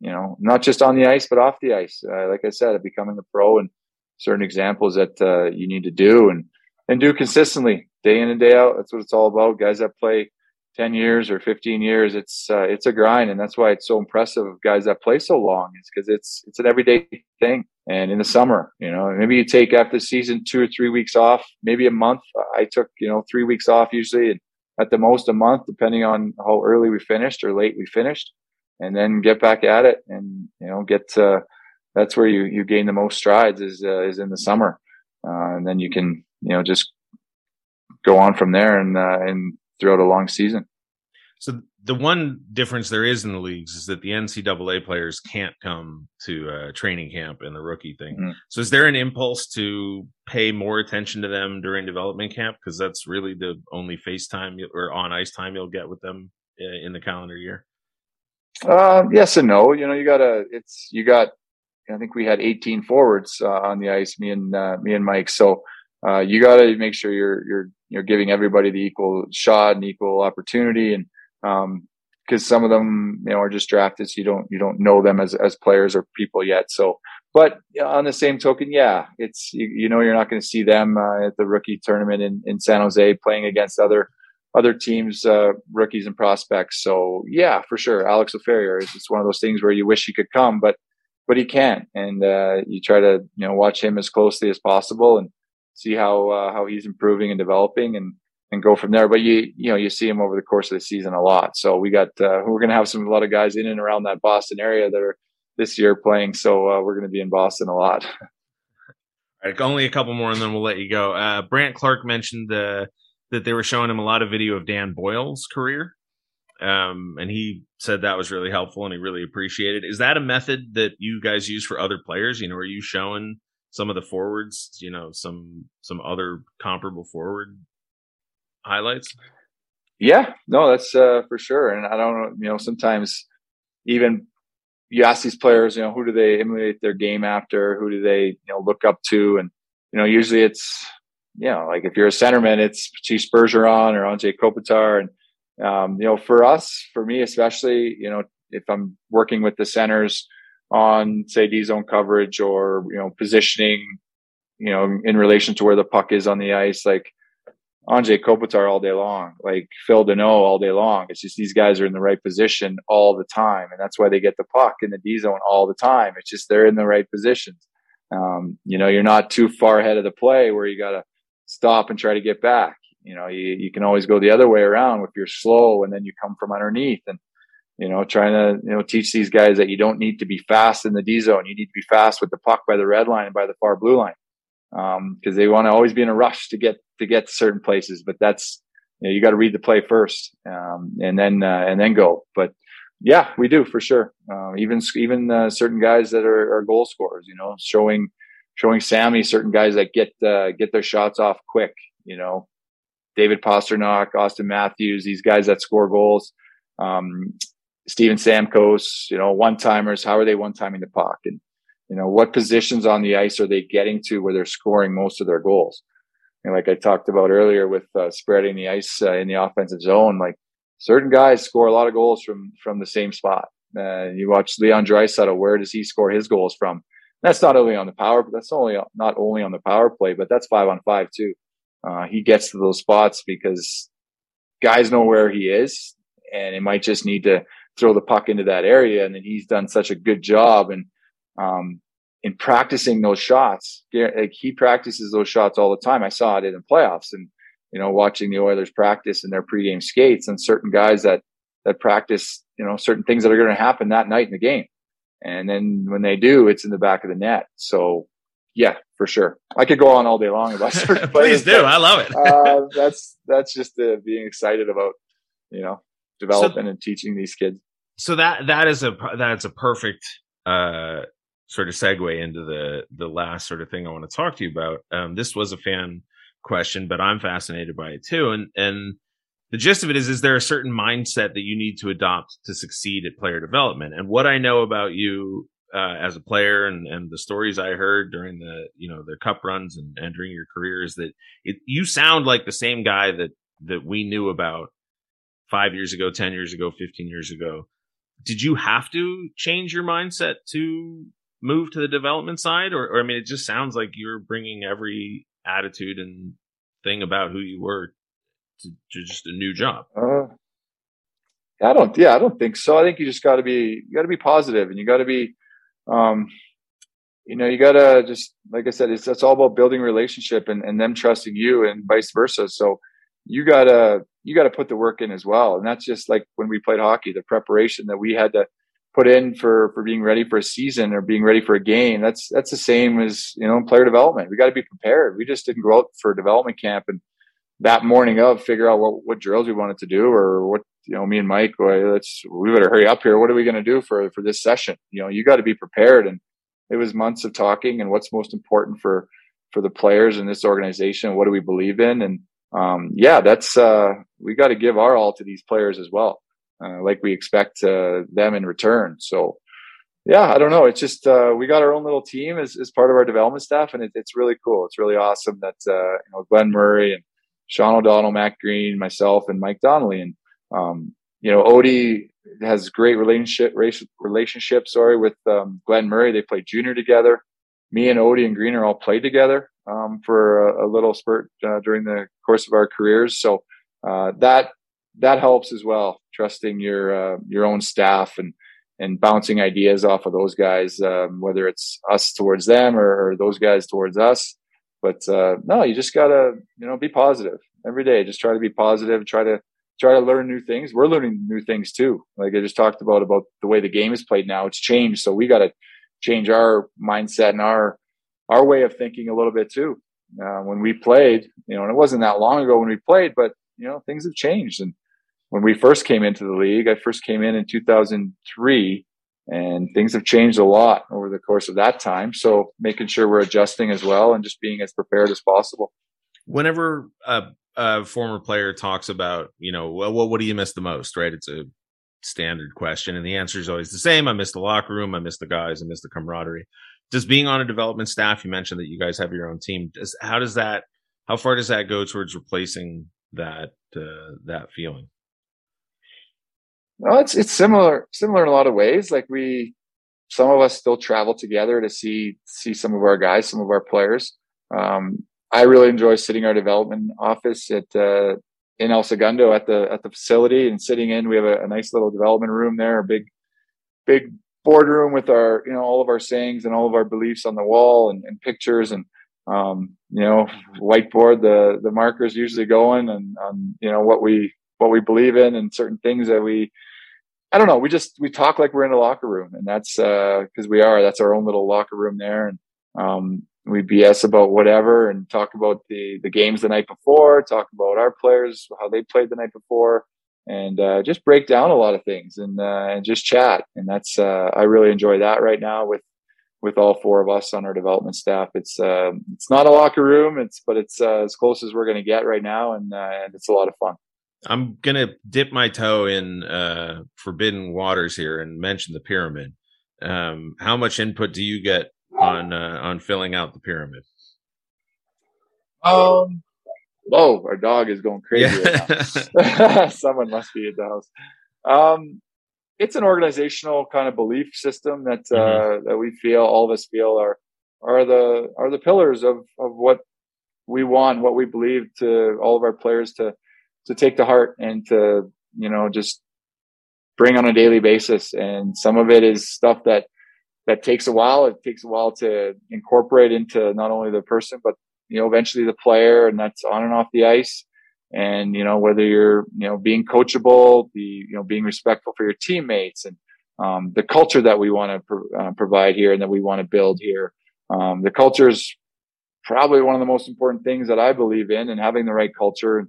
you know, not just on the ice, but off the ice. Uh, like I said, becoming a pro and certain examples that uh, you need to do and, and do consistently day in and day out. That's what it's all about. Guys that play 10 years or 15 years, it's, uh, it's a grind. And that's why it's so impressive of guys that play so long is because it's, it's an everyday thing. And in the summer, you know, maybe you take after the season two or three weeks off, maybe a month. I took, you know, three weeks off usually and at the most a month, depending on how early we finished or late we finished and then get back at it and you know get uh, that's where you you gain the most strides is uh, is in the summer uh, and then you can you know just go on from there and uh, and throughout a long season so the one difference there is in the leagues is that the NCAA players can't come to uh, training camp and the rookie thing. Mm-hmm. So is there an impulse to pay more attention to them during development camp because that's really the only FaceTime or on ice time you'll get with them uh, in the calendar year? Uh, yes and no. You know, you gotta. It's you got. I think we had 18 forwards uh, on the ice. Me and uh, me and Mike. So uh, you got to make sure you're you're you're giving everybody the equal shot and equal opportunity, and because um, some of them you know are just drafted, so you don't you don't know them as as players or people yet. So, but on the same token, yeah, it's you, you know you're not going to see them uh, at the rookie tournament in in San Jose playing against other other teams, uh, rookies and prospects. So yeah, for sure, Alex Laferriere is it's one of those things where you wish he could come, but but he can't, and uh, you try to you know watch him as closely as possible and see how uh, how he's improving and developing and and go from there. But you you know you see him over the course of the season a lot. So we got uh, we're going to have some a lot of guys in and around that Boston area that are this year playing. So uh, we're going to be in Boston a lot. All right, only a couple more, and then we'll let you go. Uh, Brandt Clarke mentioned the that they were showing him a lot of video of Dan Boyle's career. Um, and he said that was really helpful and he really appreciated. Is that a method that you guys use for other players? You know, are you showing some of the forwards, you know, some some other comparable forward highlights? Yeah, no, that's uh, for sure. And I don't know, you know, sometimes even you ask these players, you know, who do they emulate their game after? Who do they, you know, look up to? And you know, usually it's you know, like if you're a centerman, it's Chief Bergeron or Anze Kopitar. And, um, you know, for us, for me especially, you know, if I'm working with the centers on, say, D zone coverage or, you know, positioning, you know, in relation to where the puck is on the ice, like Anze Kopitar all day long, like Phil Danault all day long. It's just these guys are in the right position all the time. And that's why they get the puck in the D zone all the time. It's just they're in the right positions. Um, you know, you're not too far ahead of the play where you got to stop and try to get back. You know, you, you can always go the other way around if you're slow and then you come from underneath and, you know, trying to, you know, teach these guys that you don't need to be fast in the D zone. You need to be fast with the puck by the red line and by the far blue line. Um, cause they want to always be in a rush to get, to get to certain places, but that's, you know, you got to read the play first, um, and then, uh, and then go. But yeah, we do for sure. Uh, even, even, uh, certain guys that are, are goal scorers, you know, showing, showing Sammy certain guys that get uh, get their shots off quick. You know, David Pastrnak, Auston Matthews, these guys that score goals. Um, Steven Stamkos, you know, one timers. How are they one timing the puck? And you know, what positions on the ice are they getting to where they're scoring most of their goals? And like I talked about earlier with uh, spreading the ice uh, in the offensive zone, like certain guys score a lot of goals from from the same spot. Uh, you watch Leon Draisaitl, where does he score his goals from? That's not only on the power, but that's only not only on the power play, but that's five on five too. Uh, he gets to those spots because guys know where he is, and it might just need to throw the puck into that area. And then he's done such a good job and um, in practicing those shots. Like he practices those shots all the time. I saw it in the playoffs, and you know, watching the Oilers practice in their pregame skates, and certain guys that that practice, you know, certain things that are going to happen that night in the game. And then when they do, it's in the back of the net. So yeah, for sure. I could go on all day long about certain Please do. But, I love it. uh, that's that's just uh, being excited about you know development so, and teaching these kids. So that that is a that's a perfect uh, sort of segue into the the last sort of thing I want to talk to you about. Um, this was a fan question, but I'm fascinated by it too. And and the gist of it is is there a certain mindset that you need to adopt to succeed at player development and what i know about you uh, as a player and, and the stories i heard during the you know the cup runs and, and during your career is that it, you sound like the same guy that that we knew about five years ago ten years ago 15 years ago did you have to change your mindset to move to the development side or, or i mean it just sounds like you're bringing every attitude and thing about who you were to, to just a new job? Uh, I don't. Yeah, I don't think so. I think you just got to be you got to be positive, and you got to be, um, you know, you got to just like I said, it's that's all about building relationship and and them trusting you, and vice versa. So you gotta you gotta put the work in as well, and that's just like when we played hockey, the preparation that we had to put in for for being ready for a season or being ready for a game. That's that's the same as you know player development. We got to be prepared. We just didn't go out for development camp and that morning of figure out what, what drills we wanted to do or what you know me and mike let's we better hurry up here what are we going to do for for this session you know you got to be prepared and it was months of talking and what's most important for for the players in this organization what do we believe in and um, yeah that's uh, we got to give our all to these players as well uh, like we expect uh, them in return so yeah i don't know it's just uh, we got our own little team as, as part of our development staff and it, it's really cool it's really awesome that uh, you know glenn murray and Sean O'Donnell, Matt Greene, myself, and Mike Donnelly. And um, you know, Odie has great relationship relationship. Sorry, with um, Glenn Murray. They played junior together. Me and Odie and Greene are all played together um, for a, a, little spurt uh, during the course of our careers. So uh, that that helps as well. Trusting your uh, your own staff and and bouncing ideas off of those guys, um, whether it's us towards them or, or those guys towards us. But uh, no, you just gotta you know be positive every day. Just try to be positive. Try to try to learn new things. We're learning new things too. Like I just talked about about the way the game is played now. It's changed, so we got to change our mindset and our our way of thinking a little bit too. Uh, when we played, you know, and it wasn't that long ago when we played, but you know, things have changed. And when we first came into the league, I first came in in 2003 and things have changed a lot over the course of that time. So making sure we're adjusting as well and just being as prepared as possible. Whenever a, a former player talks about you know well what do you miss the most right? It's a standard question and the answer is always the same. I miss the locker room. I miss the guys. I miss the camaraderie. Does being on a development staff you mentioned that you guys have your own team does how does that how far does that go towards replacing that uh, that feeling no, it's it's similar similar in a lot of ways. Like we, some of us still travel together to see see some of our guys, some of our players. Um, I really enjoy sitting our development office at uh, in El Segundo at the at the facility and sitting in. We have a, a nice little development room there, a big big boardroom with our you know all of our sayings and all of our beliefs on the wall and, and pictures and um, you know whiteboard the the markers usually going and um, you know what we what we believe in and certain things that we I don't know. We just we talk like we're in a locker room, and that's because uh, we are. That's our own little locker room there, and um, we BS about whatever and talk about the the games the night before. Talk about our players, how they played the night before, and uh, just break down a lot of things and uh, and just chat. And that's uh, I really enjoy that right now with with all four of us on our development staff. It's uh, it's not a locker room, it's but it's uh, as close as we're going to get right now, and and it's a lot of fun. I'm gonna dip my toe in uh, forbidden waters here and mention the pyramid. Um, how much input do you get on uh, on filling out the pyramid? Um, whoa, our dog is going crazy yeah. Someone must be at the house. Um, it's an organizational kind of belief system that uh, mm-hmm. that we feel all of us feel are are the are the pillars of of what we want, what we believe to all of our players to to take to heart and to you know just bring on a daily basis. And some of it is stuff that that takes a while. It takes a while to incorporate into not only the person but you know eventually the player, and that's on and off the ice and you know whether you're you know being coachable be you know being respectful for your teammates and um, the culture that we want to pro- uh, provide here and that we want to build here um, the culture is probably one of the most important things that i believe in and having the right culture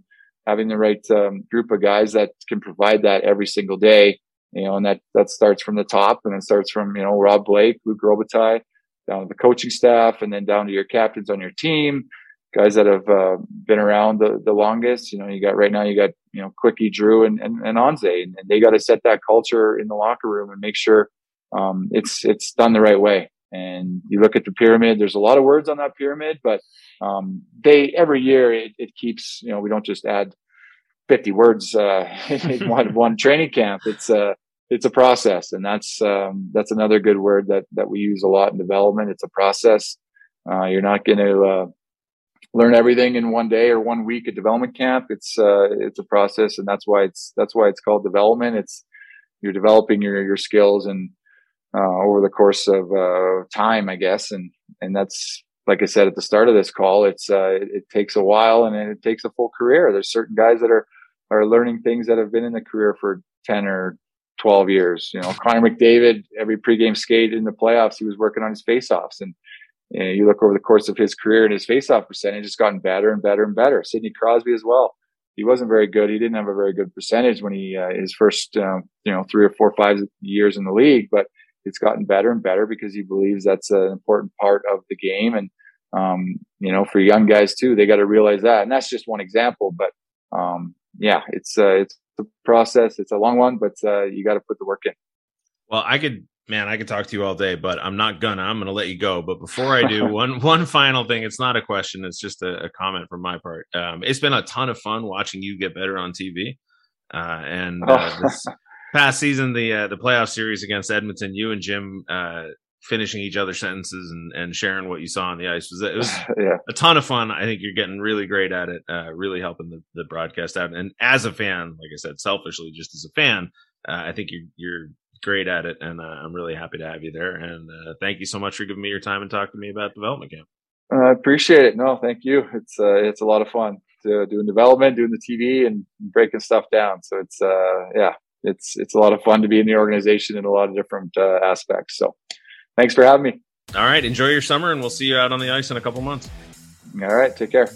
having the right um, group of guys that can provide that every single day you know and that that starts from the top and it starts from you know rob blake Luc robitaille down to the coaching staff and then down to your captains on your team guys that have uh, been around the, the longest. You know, you got right now, you got, you know, Quickie, Drew, and, and, and Anze, and, they got to set that culture in the locker room and make sure um, it's it's done the right way. And you look at the pyramid. There's a lot of words on that pyramid, but um, they every year it, it, keeps. You know, we don't just add 50 words uh, in one one training camp. It's a uh, it's a process, and that's um, that's another good word that that we use a lot in development. It's a process. Uh, you're not going to uh, learn everything in one day or one week at development camp. It's uh, it's a process, and that's why it's that's why it's called development. It's you're developing your your skills and uh, over the course of uh, time, I guess, and and that's like I said at the start of this call. It's uh, it, it, takes a while and it takes a full career. There's certain guys that are are learning things that have been in the career for ten or 12 years. You know, Connor McDavid, every pregame skate in the playoffs, he was working on his faceoffs. And you, know, you look over the course of his career and his faceoff percentage has gotten better and better and better. Sidney Crosby as well. He wasn't very good. He didn't have a very good percentage when he uh, his first uh, you know three or four five years in the league, but it's gotten better and better because he believes that's an important part of the game. And um, you know, for young guys too, they got to realize that. And that's just one example, but um, yeah, it's uh, it's a process. It's a long one, but uh, you got to put the work in. Well, I could man, I could talk to you all day, but I'm not gonna. I'm gonna let you go. But before I do, one one final thing. It's not a question. It's just a, a comment from my part. Um, it's been a ton of fun watching you get better on TV. Uh, and uh, this past season, the uh, the playoff series against Edmonton, you and Jim uh, finishing each other's sentences and, and sharing what you saw on the ice was it was yeah. a ton of fun. I think you're getting really great at it, uh, really helping the, the broadcast out. And as a fan, like I said, selfishly, just as a fan, uh, I think you're you're great at it, and uh, I'm really happy to have you there. And uh, thank you so much for giving me your time and talking to me about development camp. I appreciate it. No, thank you. It's uh, it's a lot of fun doing development, doing the TV, and breaking stuff down. So it's uh, yeah, it's it's a lot of fun to be in the organization in a lot of different uh, aspects. So thanks for having me. All right, enjoy your summer, and we'll see you out on the ice in a couple months. All right, take care.